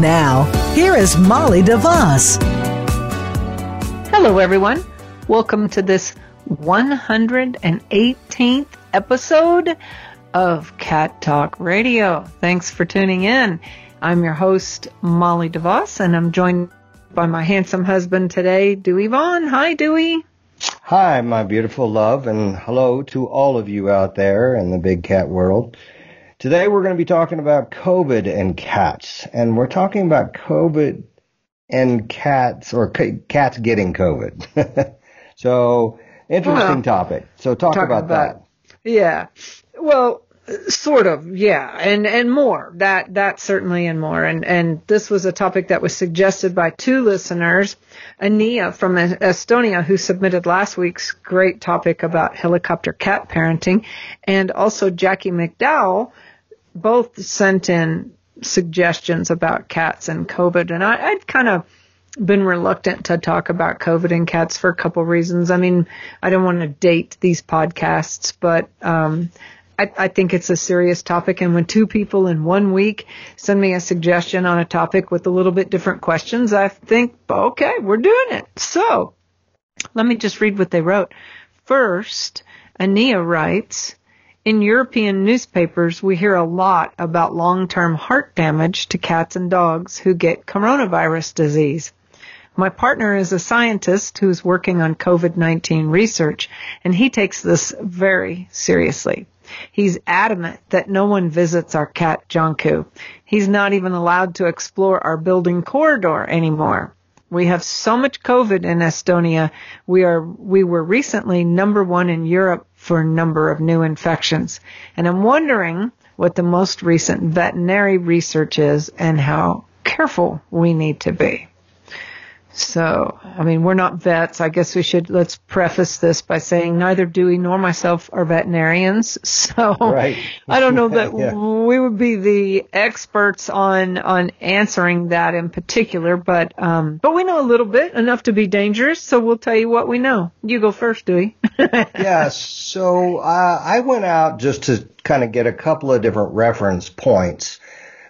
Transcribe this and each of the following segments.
Now, here is Molly DeVos. Hello, everyone. Welcome to this 118th episode of Cat Talk Radio. Thanks for tuning in. I'm your host, Molly DeVos, and I'm joined by my handsome husband today, Dewey Vaughn. Hi, Dewey. Hi, my beautiful love, and hello to all of you out there in the big cat world. Today we're going to be talking about COVID and cats, and we're talking about COVID and cats, or c- cats getting COVID. So interesting well, topic. So talk, talk about, about, that. Yeah. Well, sort of, yeah, and and more. That that certainly and more. And and this was a topic that was suggested by two listeners, Ania from Estonia, who submitted last week's great topic about helicopter cat parenting, and also Jackie McDowell, both sent in suggestions about cats and COVID. And I, I'd kind of been reluctant to talk about COVID and cats for a couple reasons. I mean, I don't want to date these podcasts, but um, I, I think it's a serious topic. And when two people in one week send me a suggestion on a topic with a little bit different questions, I think, okay, we're doing it. So let me just read what they wrote. First, Ania writes, in European newspapers, we hear a lot about long-term heart damage to cats and dogs who get coronavirus disease. My partner is a scientist who's working on COVID-19 research, and he takes this very seriously. He's adamant that no one visits our cat Janku. He's not even allowed to explore our building corridor anymore. We have so much COVID in Estonia. We are, we were recently number one in Europe for a number of new infections. And I'm wondering what the most recent veterinary research is and how careful we need to be. So, I mean, we're not vets. I guess we should, let's preface this by saying neither Dewey nor myself are veterinarians. So right. I don't know that yeah. we would be the experts on, on answering that in particular, but, um, but we know a little bit, enough to be dangerous. So we'll tell you what we know. You go first, Dewey. yeah. So, uh, I went out just to kind of get a couple of different reference points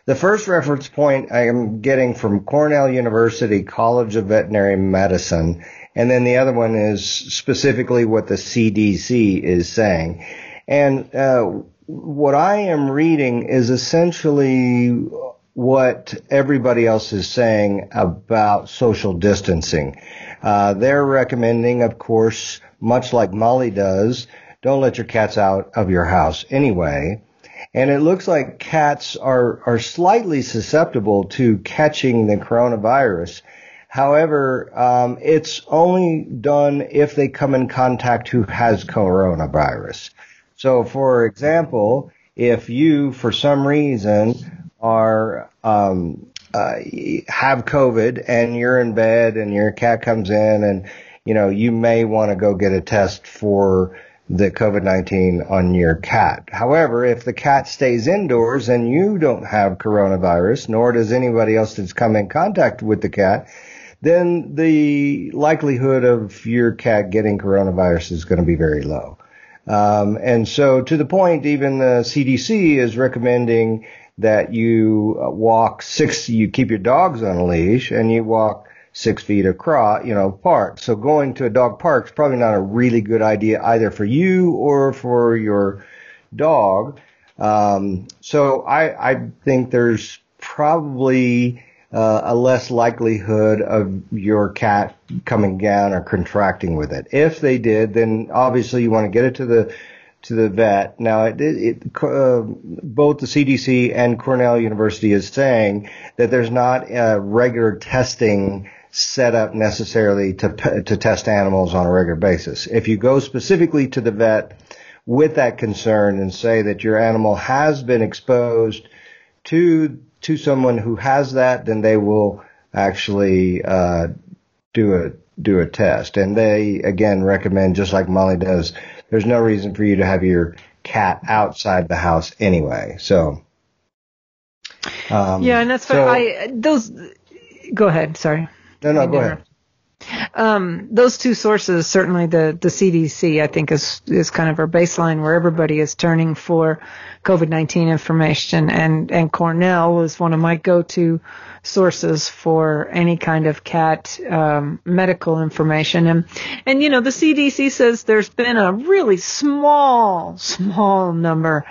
the first reference point I am getting from Cornell University College of Veterinary Medicine, and then the other one is specifically what the CDC is saying. And uh, what I am reading is essentially what everybody else is saying about social distancing. Uh, they're recommending, of course, much like Molly does, don't let your cats out of your house anyway and it looks like cats are are slightly susceptible to catching the coronavirus. However, um, it's only done if they come in contact who has coronavirus. So, for example, if you, for some reason, are um, uh, have COVID and you're in bed and your cat comes in and you know you may want to go get a test for the COVID-19 on your cat. However, if the cat stays indoors and you don't have coronavirus, nor does anybody else that's come in contact with the cat, then the likelihood of your cat getting coronavirus is going to be very low. Um, and so to the point, even the CDC is recommending that you walk six, you keep your dogs on a leash and you walk six feet across, you know, apart. So going to a dog park is probably not a really good idea either for you or for your dog. Um, so I, I think there's probably uh, a less likelihood of your cat coming down or contracting with it. If they did, then obviously you want to get it to the to the vet. Now, it, it, uh, both the CDC and Cornell University is saying that there's not a regular testing set up necessarily to to test animals on a regular basis. If you go specifically to the vet with that concern and say that your animal has been exposed to to someone who has that, then they will actually uh, do a do a test. And they again recommend, just like Molly does, there's no reason for you to have your cat outside the house anyway. So. Um, yeah, and that's so, I those. Go ahead. Sorry. No, no, go ahead. Um, those two sources, certainly the, the CDC, I think is, is kind of our baseline where everybody is turning for COVID-19 information and, and Cornell is one of my go-to sources for any kind of cat, um, medical information. And, and, you know, the CDC says there's been a really small, small number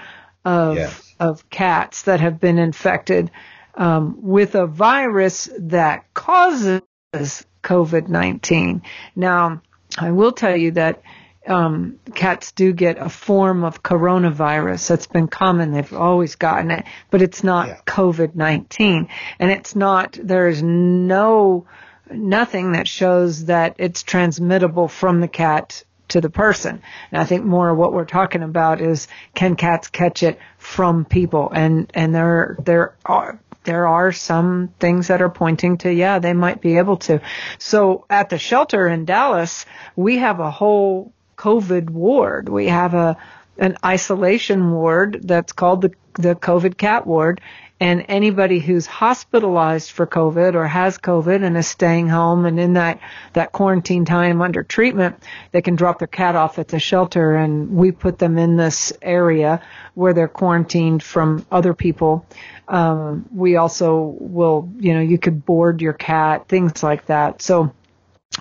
of, yes. of cats that have been infected, um, with a virus that causes COVID 19. Now, I will tell you that um, cats do get a form of coronavirus that's been common. They've always gotten it, but it's not yeah. COVID 19. And it's not, there is no, nothing that shows that it's transmittable from the cat to the person. And I think more what we're talking about is can cats catch it from people? And, and there, there are, there are some things that are pointing to, yeah, they might be able to. So at the shelter in Dallas, we have a whole COVID ward. We have a, an isolation ward that's called the, the COVID cat ward and anybody who's hospitalized for COVID or has COVID and is staying home and in that, that quarantine time under treatment, they can drop their cat off at the shelter and we put them in this area where they're quarantined from other people. Um, we also will, you know, you could board your cat, things like that. So,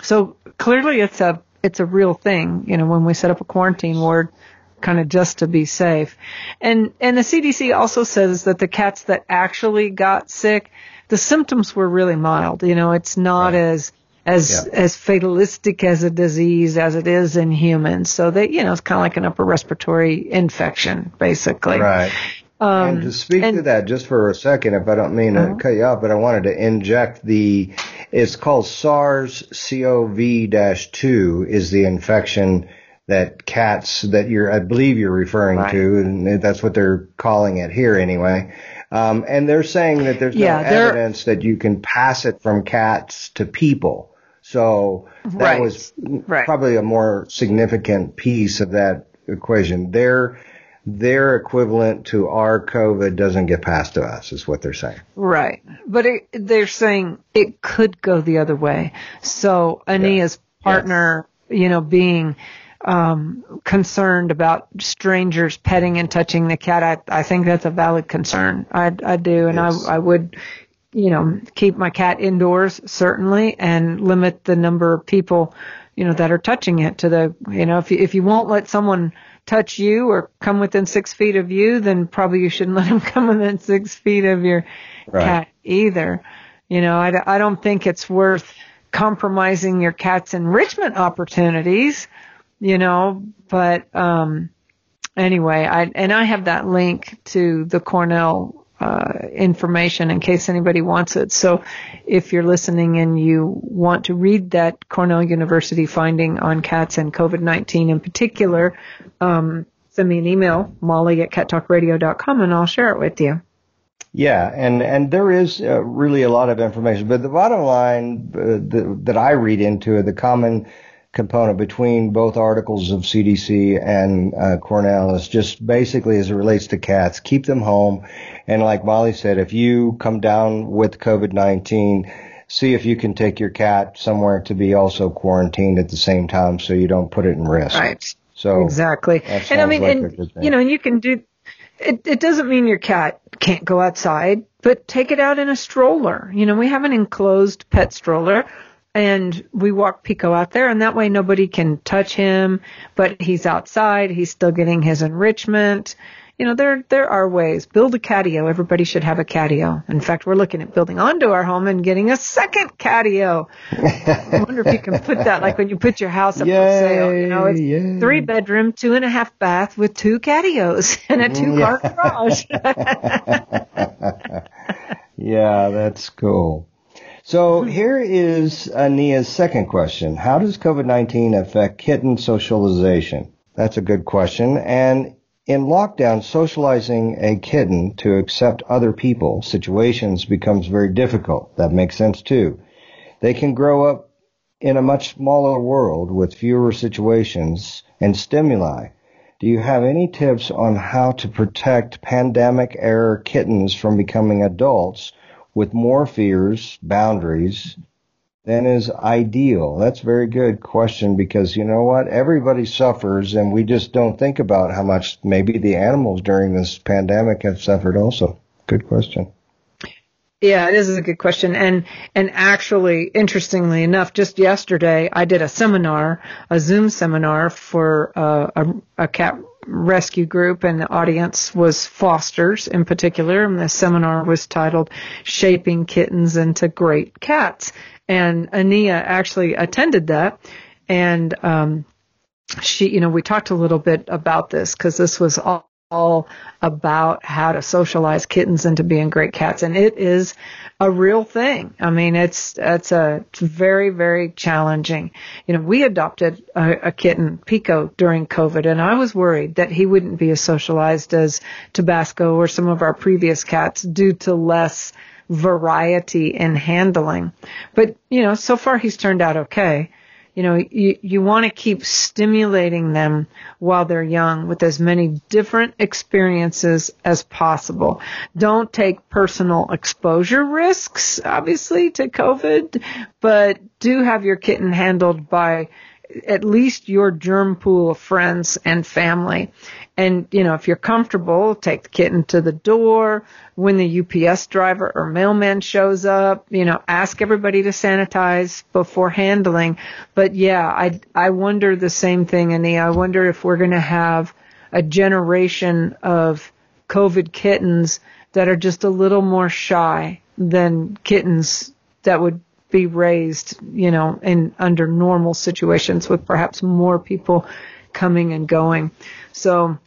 so clearly it's a, it's a real thing. You know, when we set up a quarantine ward, kind of just to be safe. And and the CDC also says that the cats that actually got sick, the symptoms were really mild. You know, it's not right. as as yeah. as fatalistic as a disease as it is in humans. So that you know, it's kind of like an upper respiratory infection, basically. Right. Um, and to speak and, to that just for a second, if I don't mean uh-huh. to cut you off, but I wanted to inject the, it's called SARS-CoV-2 is the infection that cats that you're, I believe you're referring right. to, and that's what they're calling it here anyway. Um, and they're saying that there's yeah, no evidence that you can pass it from cats to people. So that right. was right. probably a more significant piece of that equation. Their their equivalent to our COVID doesn't get passed to us, is what they're saying. Right, but it, they're saying it could go the other way. So Ania's yeah. partner, yes. you know, being um, concerned about strangers petting and touching the cat. I, I think that's a valid concern. I, I do, and yes. I, I would, you know, keep my cat indoors certainly, and limit the number of people, you know, that are touching it to the, you know, if you, if you won't let someone touch you or come within six feet of you, then probably you shouldn't let them come within six feet of your right. cat either. You know, I, I don't think it's worth compromising your cat's enrichment opportunities you know, but, um, anyway, I, and I have that link to the Cornell, uh, information in case anybody wants it. So if you're listening and you want to read that Cornell University finding on cats and COVID-19 in particular, um, send me an email, molly at cattalkradio.com and I'll share it with you. Yeah, and and there is uh, really a lot of information, but the bottom line uh, the, that I read into it, the common component between both articles of CDC and uh, Cornell is just basically as it relates to cats, keep them home. And like Molly said, if you come down with COVID-19, see if you can take your cat somewhere to be also quarantined at the same time so you don't put it in risk. Right. So exactly. And I mean, like and, you know, and you can do, it, it doesn't mean your cat can't go outside, but take it out in a stroller. You know, we have an enclosed pet stroller and we walk Pico out there and that way nobody can touch him, but he's outside, he's still getting his enrichment. You know, there there are ways. Build a catio. Everybody should have a catio. In fact, we're looking at building onto our home and getting a second catio. I wonder if you can put that like when you put your house up yay, for sale. You know, it's yay. three bedroom, two and a half bath with two catios and a two car garage. yeah, that's cool. So here is Ania's second question. How does COVID-19 affect kitten socialization? That's a good question. And in lockdown, socializing a kitten to accept other people, situations becomes very difficult. That makes sense too. They can grow up in a much smaller world with fewer situations and stimuli. Do you have any tips on how to protect pandemic era kittens from becoming adults with more fears, boundaries, than is ideal? That's a very good question because you know what? Everybody suffers and we just don't think about how much maybe the animals during this pandemic have suffered also. Good question. Yeah, it is a good question. And, and actually, interestingly enough, just yesterday, I did a seminar, a Zoom seminar for uh, a, a cat rescue group and the audience was fosters in particular. And the seminar was titled Shaping Kittens into Great Cats and Ania actually attended that, and um, she, you know, we talked a little bit about this because this was all, all about how to socialize kittens into being great cats, and it is a real thing. I mean, it's it's a it's very very challenging. You know, we adopted a, a kitten, Pico, during COVID, and I was worried that he wouldn't be as socialized as Tabasco or some of our previous cats due to less variety in handling. But, you know, so far he's turned out okay. You know, you, you want to keep stimulating them while they're young with as many different experiences as possible. Don't take personal exposure risks, obviously, to COVID, but do have your kitten handled by at least your germ pool of friends and family. And, you know, if you're comfortable, take the kitten to the door. When the UPS driver or mailman shows up, you know, ask everybody to sanitize before handling. But yeah, I, I wonder the same thing, Annie. I wonder if we're going to have a generation of COVID kittens that are just a little more shy than kittens that would be raised, you know, in under normal situations with perhaps more people coming and going. So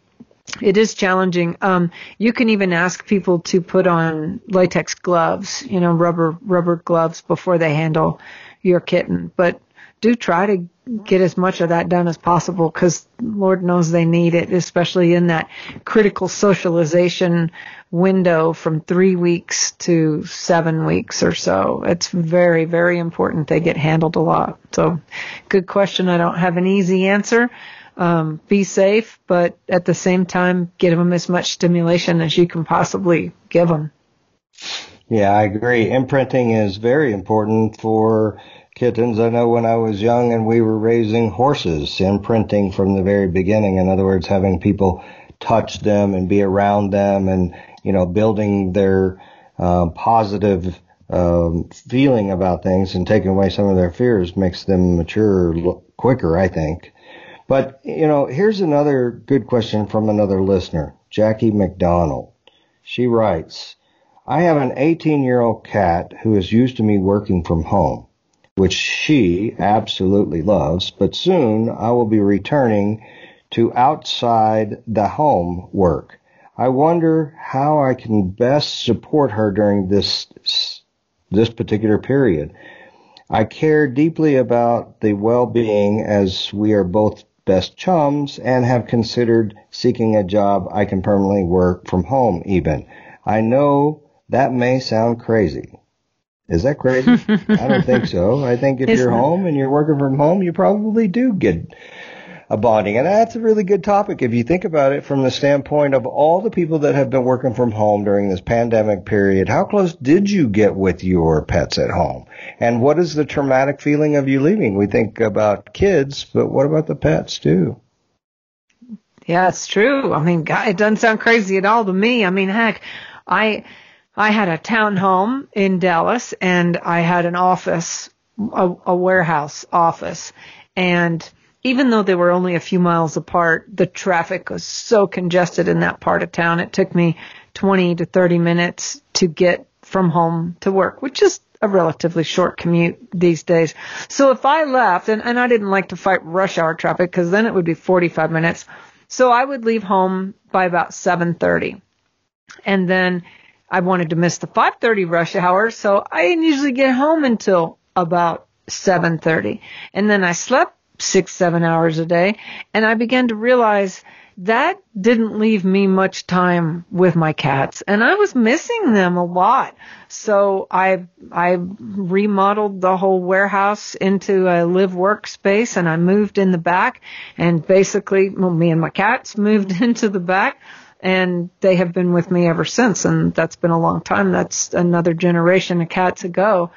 it is challenging. Um, you can even ask people to put on latex gloves, you know, rubber rubber gloves before they handle your kitten. But do try to get as much of that done as possible because Lord knows they need it, especially in that critical socialization window from three weeks to seven weeks or so. It's very, very important they get handled a lot. So good question. I don't have an easy answer. Um, be safe, but at the same time, give them as much stimulation as you can possibly give them. Yeah, I agree. Imprinting is very important for kittens. I know when I was young and we were raising horses, imprinting from the very beginning. In other words, having people touch them and be around them and, you know, building their uh, positive um, feeling about things and taking away some of their fears makes them mature quicker, I think. But, you know, here's another good question from another listener, Jackie McDonald. She writes, I have an 18 year old cat who is used to me working from home which she absolutely loves, but soon I will be returning to outside the home work. I wonder how I can best support her during this this particular period. I care deeply about the well-being as we are both best chums and have considered seeking a job I can permanently work from home even. I know that may sound crazy, is that crazy? I don't think so. I think if you're home and you're working from home, you probably do get a bonding. And that's a really good topic if you think about it from the standpoint of all the people that have been working from home during this pandemic period. How close did you get with your pets at home? And what is the traumatic feeling of you leaving? We think about kids, but what about the pets too? Yeah, it's true. I mean, it doesn't sound crazy at all to me. I mean, heck, I, I had a townhome in Dallas and I had an office, a, a warehouse office. And even though they were only a few miles apart, the traffic was so congested in that part of town. It took me 20 to 30 minutes to get from home to work, which is a relatively short commute these days. So if I left, and, and I didn't like to fight rush hour traffic because then it would be 45 minutes. So I would leave home by about 7:30. And then I wanted to miss the 5:30 rush hour, so I didn't usually get home until about 7:30. And then I slept 6 7 hours a day, and I began to realize that didn't leave me much time with my cats and I was missing them a lot. So I, I remodeled the whole warehouse into a live workspace and I moved in the back and basically, well, me and my cats moved into the back and they have been with me ever since and that's been a long time. That's another generation of cats ago.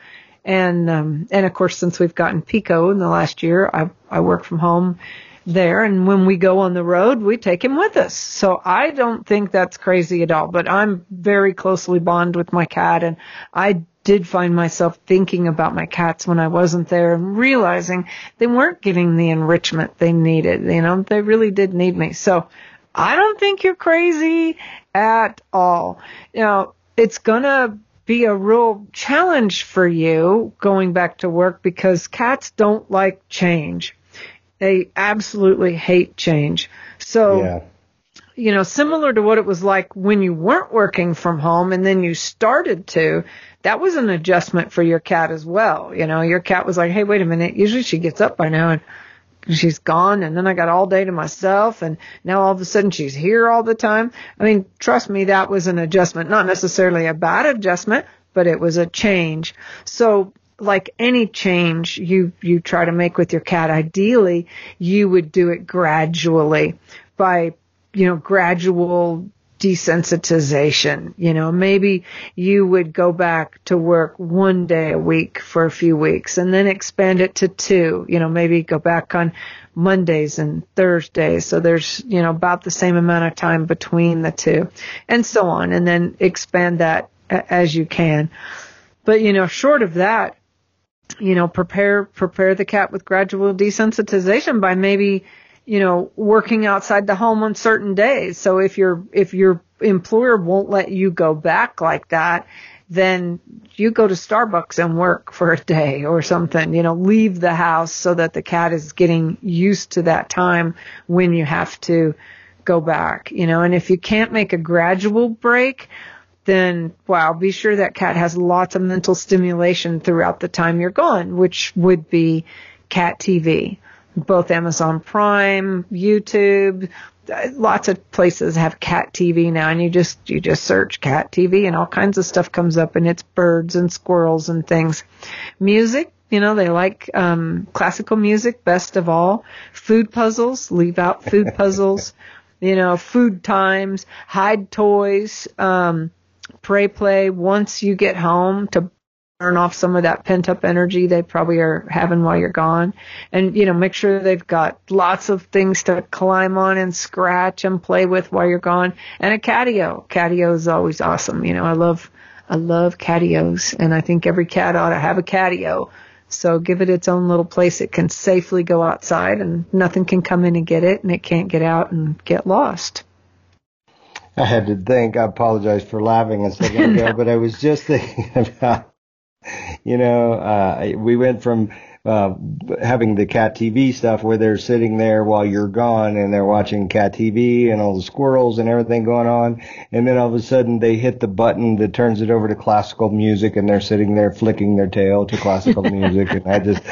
And, um, and of course, since we've gotten Pico in the last year, I, I work from home there and when we go on the road we take him with us so i don't think that's crazy at all but i'm very closely bonded with my cat and i did find myself thinking about my cats when i wasn't there and realizing they weren't getting the enrichment they needed you know they really did need me so i don't think you're crazy at all you know it's gonna be a real challenge for you going back to work because cats don't like change they absolutely hate change. So, yeah. you know, similar to what it was like when you weren't working from home and then you started to, that was an adjustment for your cat as well. You know, your cat was like, hey, wait a minute. Usually she gets up by now and she's gone and then I got all day to myself and now all of a sudden she's here all the time. I mean, trust me, that was an adjustment, not necessarily a bad adjustment, but it was a change. So like any change you you try to make with your cat ideally you would do it gradually by you know gradual desensitization. You know maybe you would go back to work one day a week for a few weeks and then expand it to two. You know maybe go back on Mondays and Thursdays. So there's you know about the same amount of time between the two and so on. And then expand that as you can. But you know short of that you know, prepare prepare the cat with gradual desensitization by maybe, you know, working outside the home on certain days. So if your if your employer won't let you go back like that, then you go to Starbucks and work for a day or something, you know, leave the house so that the cat is getting used to that time when you have to go back, you know, and if you can't make a gradual break, then wow, be sure that cat has lots of mental stimulation throughout the time you're gone, which would be cat TV. Both Amazon Prime, YouTube, lots of places have cat TV now and you just you just search cat TV and all kinds of stuff comes up and it's birds and squirrels and things. Music, you know, they like um classical music best of all. Food puzzles, leave out food puzzles. you know, food times, hide toys, um pray play once you get home to burn off some of that pent up energy they probably are having while you're gone. And, you know, make sure they've got lots of things to climb on and scratch and play with while you're gone. And a catio. Catio is always awesome. You know, I love, I love catios and I think every cat ought to have a catio. So give it its own little place it can safely go outside and nothing can come in and get it and it can't get out and get lost. I had to think. I apologize for laughing a second ago, but I was just thinking about, you know, uh, we went from uh, having the cat TV stuff where they're sitting there while you're gone and they're watching cat TV and all the squirrels and everything going on. And then all of a sudden they hit the button that turns it over to classical music and they're sitting there flicking their tail to classical music. And I just,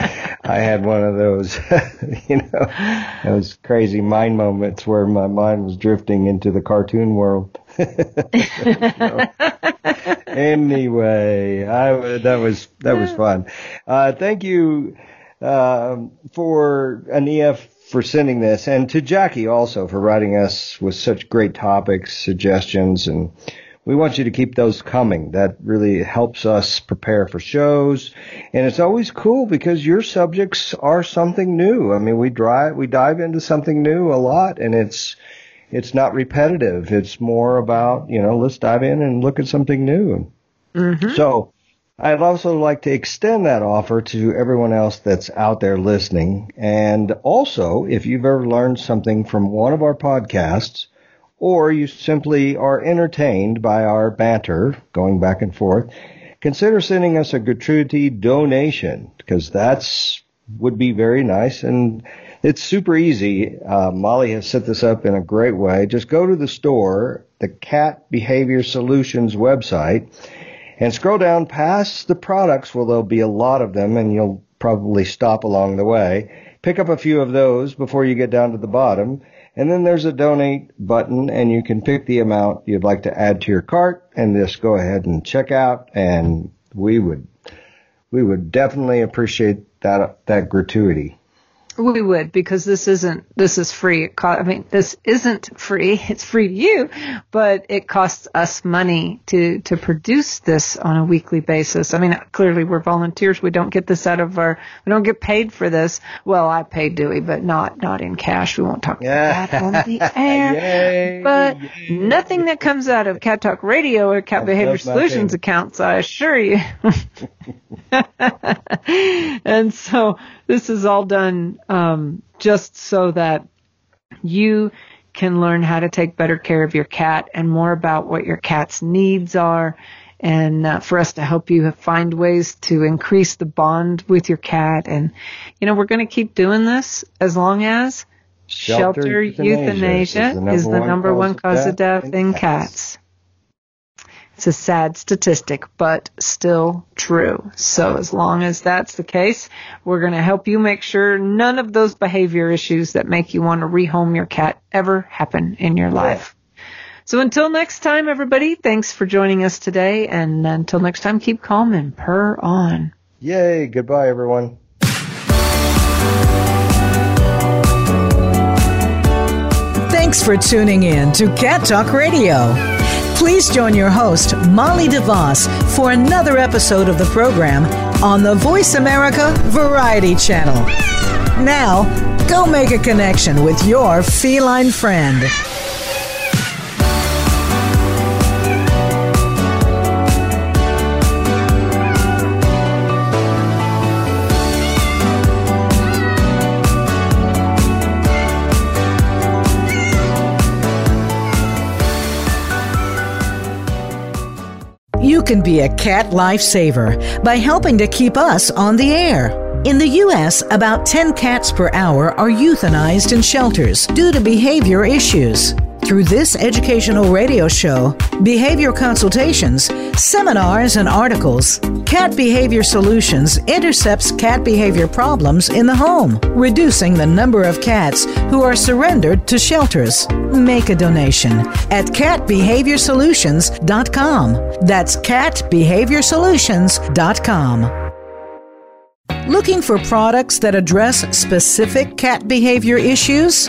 I had one of those, you know, those crazy mind moments where my mind was drifting into the cartoon world. anyway, I, that was that was fun. Uh, thank you uh, for Ania for sending this, and to Jackie also for writing us with such great topics, suggestions, and we want you to keep those coming. That really helps us prepare for shows. And it's always cool because your subjects are something new. I mean, we drive, we dive into something new a lot and it's, it's not repetitive. It's more about, you know, let's dive in and look at something new. Mm-hmm. So I'd also like to extend that offer to everyone else that's out there listening. And also, if you've ever learned something from one of our podcasts, or you simply are entertained by our banter going back and forth, consider sending us a gratuity donation because that's would be very nice and it's super easy. Uh, Molly has set this up in a great way. Just go to the store, the Cat Behavior Solutions website, and scroll down past the products. Well, there'll be a lot of them, and you'll probably stop along the way. Pick up a few of those before you get down to the bottom, And then there's a donate button and you can pick the amount you'd like to add to your cart and just go ahead and check out and we would, we would definitely appreciate that, that gratuity. We would because this isn't this is free. I mean, this isn't free. It's free to you, but it costs us money to to produce this on a weekly basis. I mean, clearly we're volunteers. We don't get this out of our. We don't get paid for this. Well, I pay Dewey, but not not in cash. We won't talk about that on the air. Yay, but yay. nothing that comes out of Cat Talk Radio or Cat Behavior Solutions accounts, I assure you. and so this is all done um, just so that you can learn how to take better care of your cat and more about what your cat's needs are and uh, for us to help you find ways to increase the bond with your cat and you know we're going to keep doing this as long as Shelter shelter euthanasia euthanasia is the number one cause of death in cats. It's a sad statistic, but still true. So as long as that's the case, we're going to help you make sure none of those behavior issues that make you want to rehome your cat ever happen in your life. So until next time, everybody, thanks for joining us today. And until next time, keep calm and purr on. Yay. Goodbye, everyone. Thanks for tuning in to Cat Talk Radio. Please join your host, Molly DeVos, for another episode of the program on the Voice America Variety Channel. Now, go make a connection with your feline friend. Can be a cat lifesaver by helping to keep us on the air. In the U.S., about 10 cats per hour are euthanized in shelters due to behavior issues. Through this educational radio show, behavior consultations, seminars, and articles, Cat Behavior Solutions intercepts cat behavior problems in the home, reducing the number of cats who are surrendered to shelters. Make a donation at catbehaviorsolutions.com. That's catbehaviorsolutions.com. Looking for products that address specific cat behavior issues?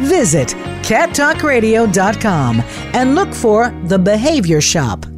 Visit cattalkradio.com and look for the Behavior Shop.